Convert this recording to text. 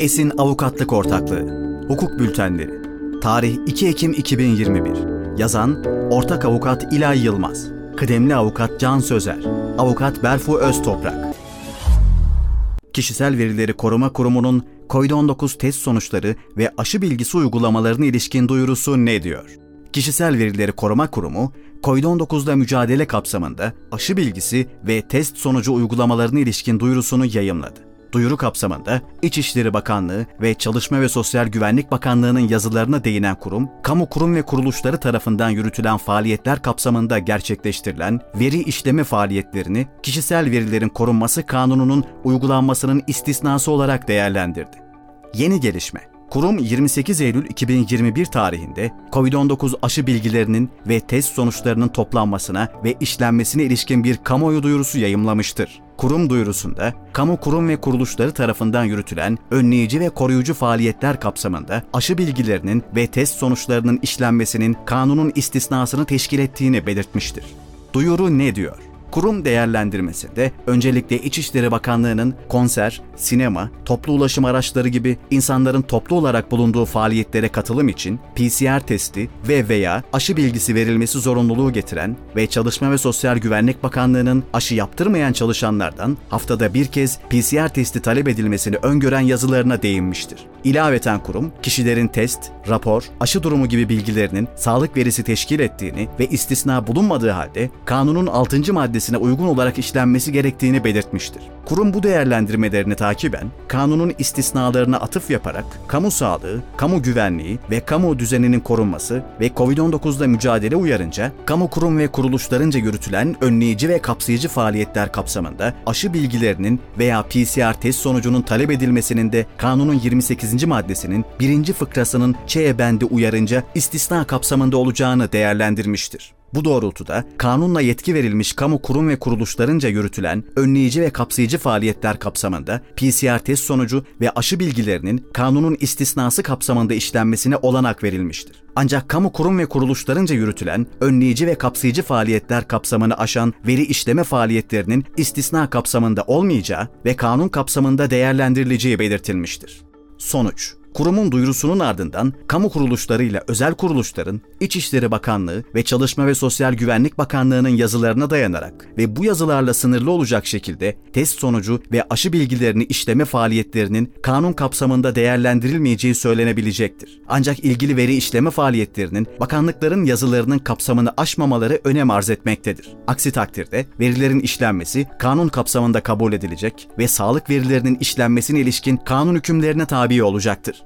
Esin Avukatlık Ortaklığı. Hukuk Bültenleri. Tarih 2 Ekim 2021 Yazan Ortak Avukat İlay Yılmaz. Kıdemli Avukat Can Sözer. Avukat Berfu Öztoprak. Kişisel Verileri Koruma Kurumu'nun COVID-19 test sonuçları ve aşı bilgisi uygulamalarına ilişkin duyurusu ne diyor? Kişisel Verileri Koruma Kurumu, COVID-19'da mücadele kapsamında aşı bilgisi ve test sonucu uygulamalarına ilişkin duyurusunu yayımladı. Duyuru kapsamında İçişleri Bakanlığı ve Çalışma ve Sosyal Güvenlik Bakanlığı'nın yazılarına değinen kurum, kamu kurum ve kuruluşları tarafından yürütülen faaliyetler kapsamında gerçekleştirilen veri işleme faaliyetlerini kişisel verilerin korunması kanununun uygulanmasının istisnası olarak değerlendirdi. Yeni gelişme Kurum 28 Eylül 2021 tarihinde COVID-19 aşı bilgilerinin ve test sonuçlarının toplanmasına ve işlenmesine ilişkin bir kamuoyu duyurusu yayımlamıştır. Kurum duyurusunda, kamu kurum ve kuruluşları tarafından yürütülen önleyici ve koruyucu faaliyetler kapsamında aşı bilgilerinin ve test sonuçlarının işlenmesinin kanunun istisnasını teşkil ettiğini belirtmiştir. Duyuru ne diyor? Kurum değerlendirmesinde öncelikle İçişleri Bakanlığı'nın konser, sinema, toplu ulaşım araçları gibi insanların toplu olarak bulunduğu faaliyetlere katılım için PCR testi ve veya aşı bilgisi verilmesi zorunluluğu getiren ve Çalışma ve Sosyal Güvenlik Bakanlığı'nın aşı yaptırmayan çalışanlardan haftada bir kez PCR testi talep edilmesini öngören yazılarına değinmiştir. İlaveten kurum, kişilerin test, rapor, aşı durumu gibi bilgilerinin sağlık verisi teşkil ettiğini ve istisna bulunmadığı halde kanunun 6. maddesine uygun olarak işlenmesi gerektiğini belirtmiştir. Kurum bu değerlendirmelerini takiben kanunun istisnalarına atıf yaparak kamu sağlığı, kamu güvenliği ve kamu düzeninin korunması ve COVID-19'da mücadele uyarınca kamu kurum ve kuruluşlarınca yürütülen önleyici ve kapsayıcı faaliyetler kapsamında aşı bilgilerinin veya PCR test sonucunun talep edilmesinin de kanunun 28. maddesinin 1. fıkrasının Ç bendi uyarınca istisna kapsamında olacağını değerlendirmiştir. Bu doğrultuda kanunla yetki verilmiş kamu kurum ve kuruluşlarınca yürütülen önleyici ve kapsayıcı faaliyetler kapsamında PCR test sonucu ve aşı bilgilerinin kanunun istisnası kapsamında işlenmesine olanak verilmiştir. Ancak kamu kurum ve kuruluşlarınca yürütülen önleyici ve kapsayıcı faaliyetler kapsamını aşan veri işleme faaliyetlerinin istisna kapsamında olmayacağı ve kanun kapsamında değerlendirileceği belirtilmiştir. Sonuç Kurumun duyurusunun ardından kamu kuruluşlarıyla özel kuruluşların İçişleri Bakanlığı ve Çalışma ve Sosyal Güvenlik Bakanlığı'nın yazılarına dayanarak ve bu yazılarla sınırlı olacak şekilde test sonucu ve aşı bilgilerini işleme faaliyetlerinin kanun kapsamında değerlendirilmeyeceği söylenebilecektir. Ancak ilgili veri işleme faaliyetlerinin bakanlıkların yazılarının kapsamını aşmamaları önem arz etmektedir. Aksi takdirde verilerin işlenmesi kanun kapsamında kabul edilecek ve sağlık verilerinin işlenmesine ilişkin kanun hükümlerine tabi olacaktır.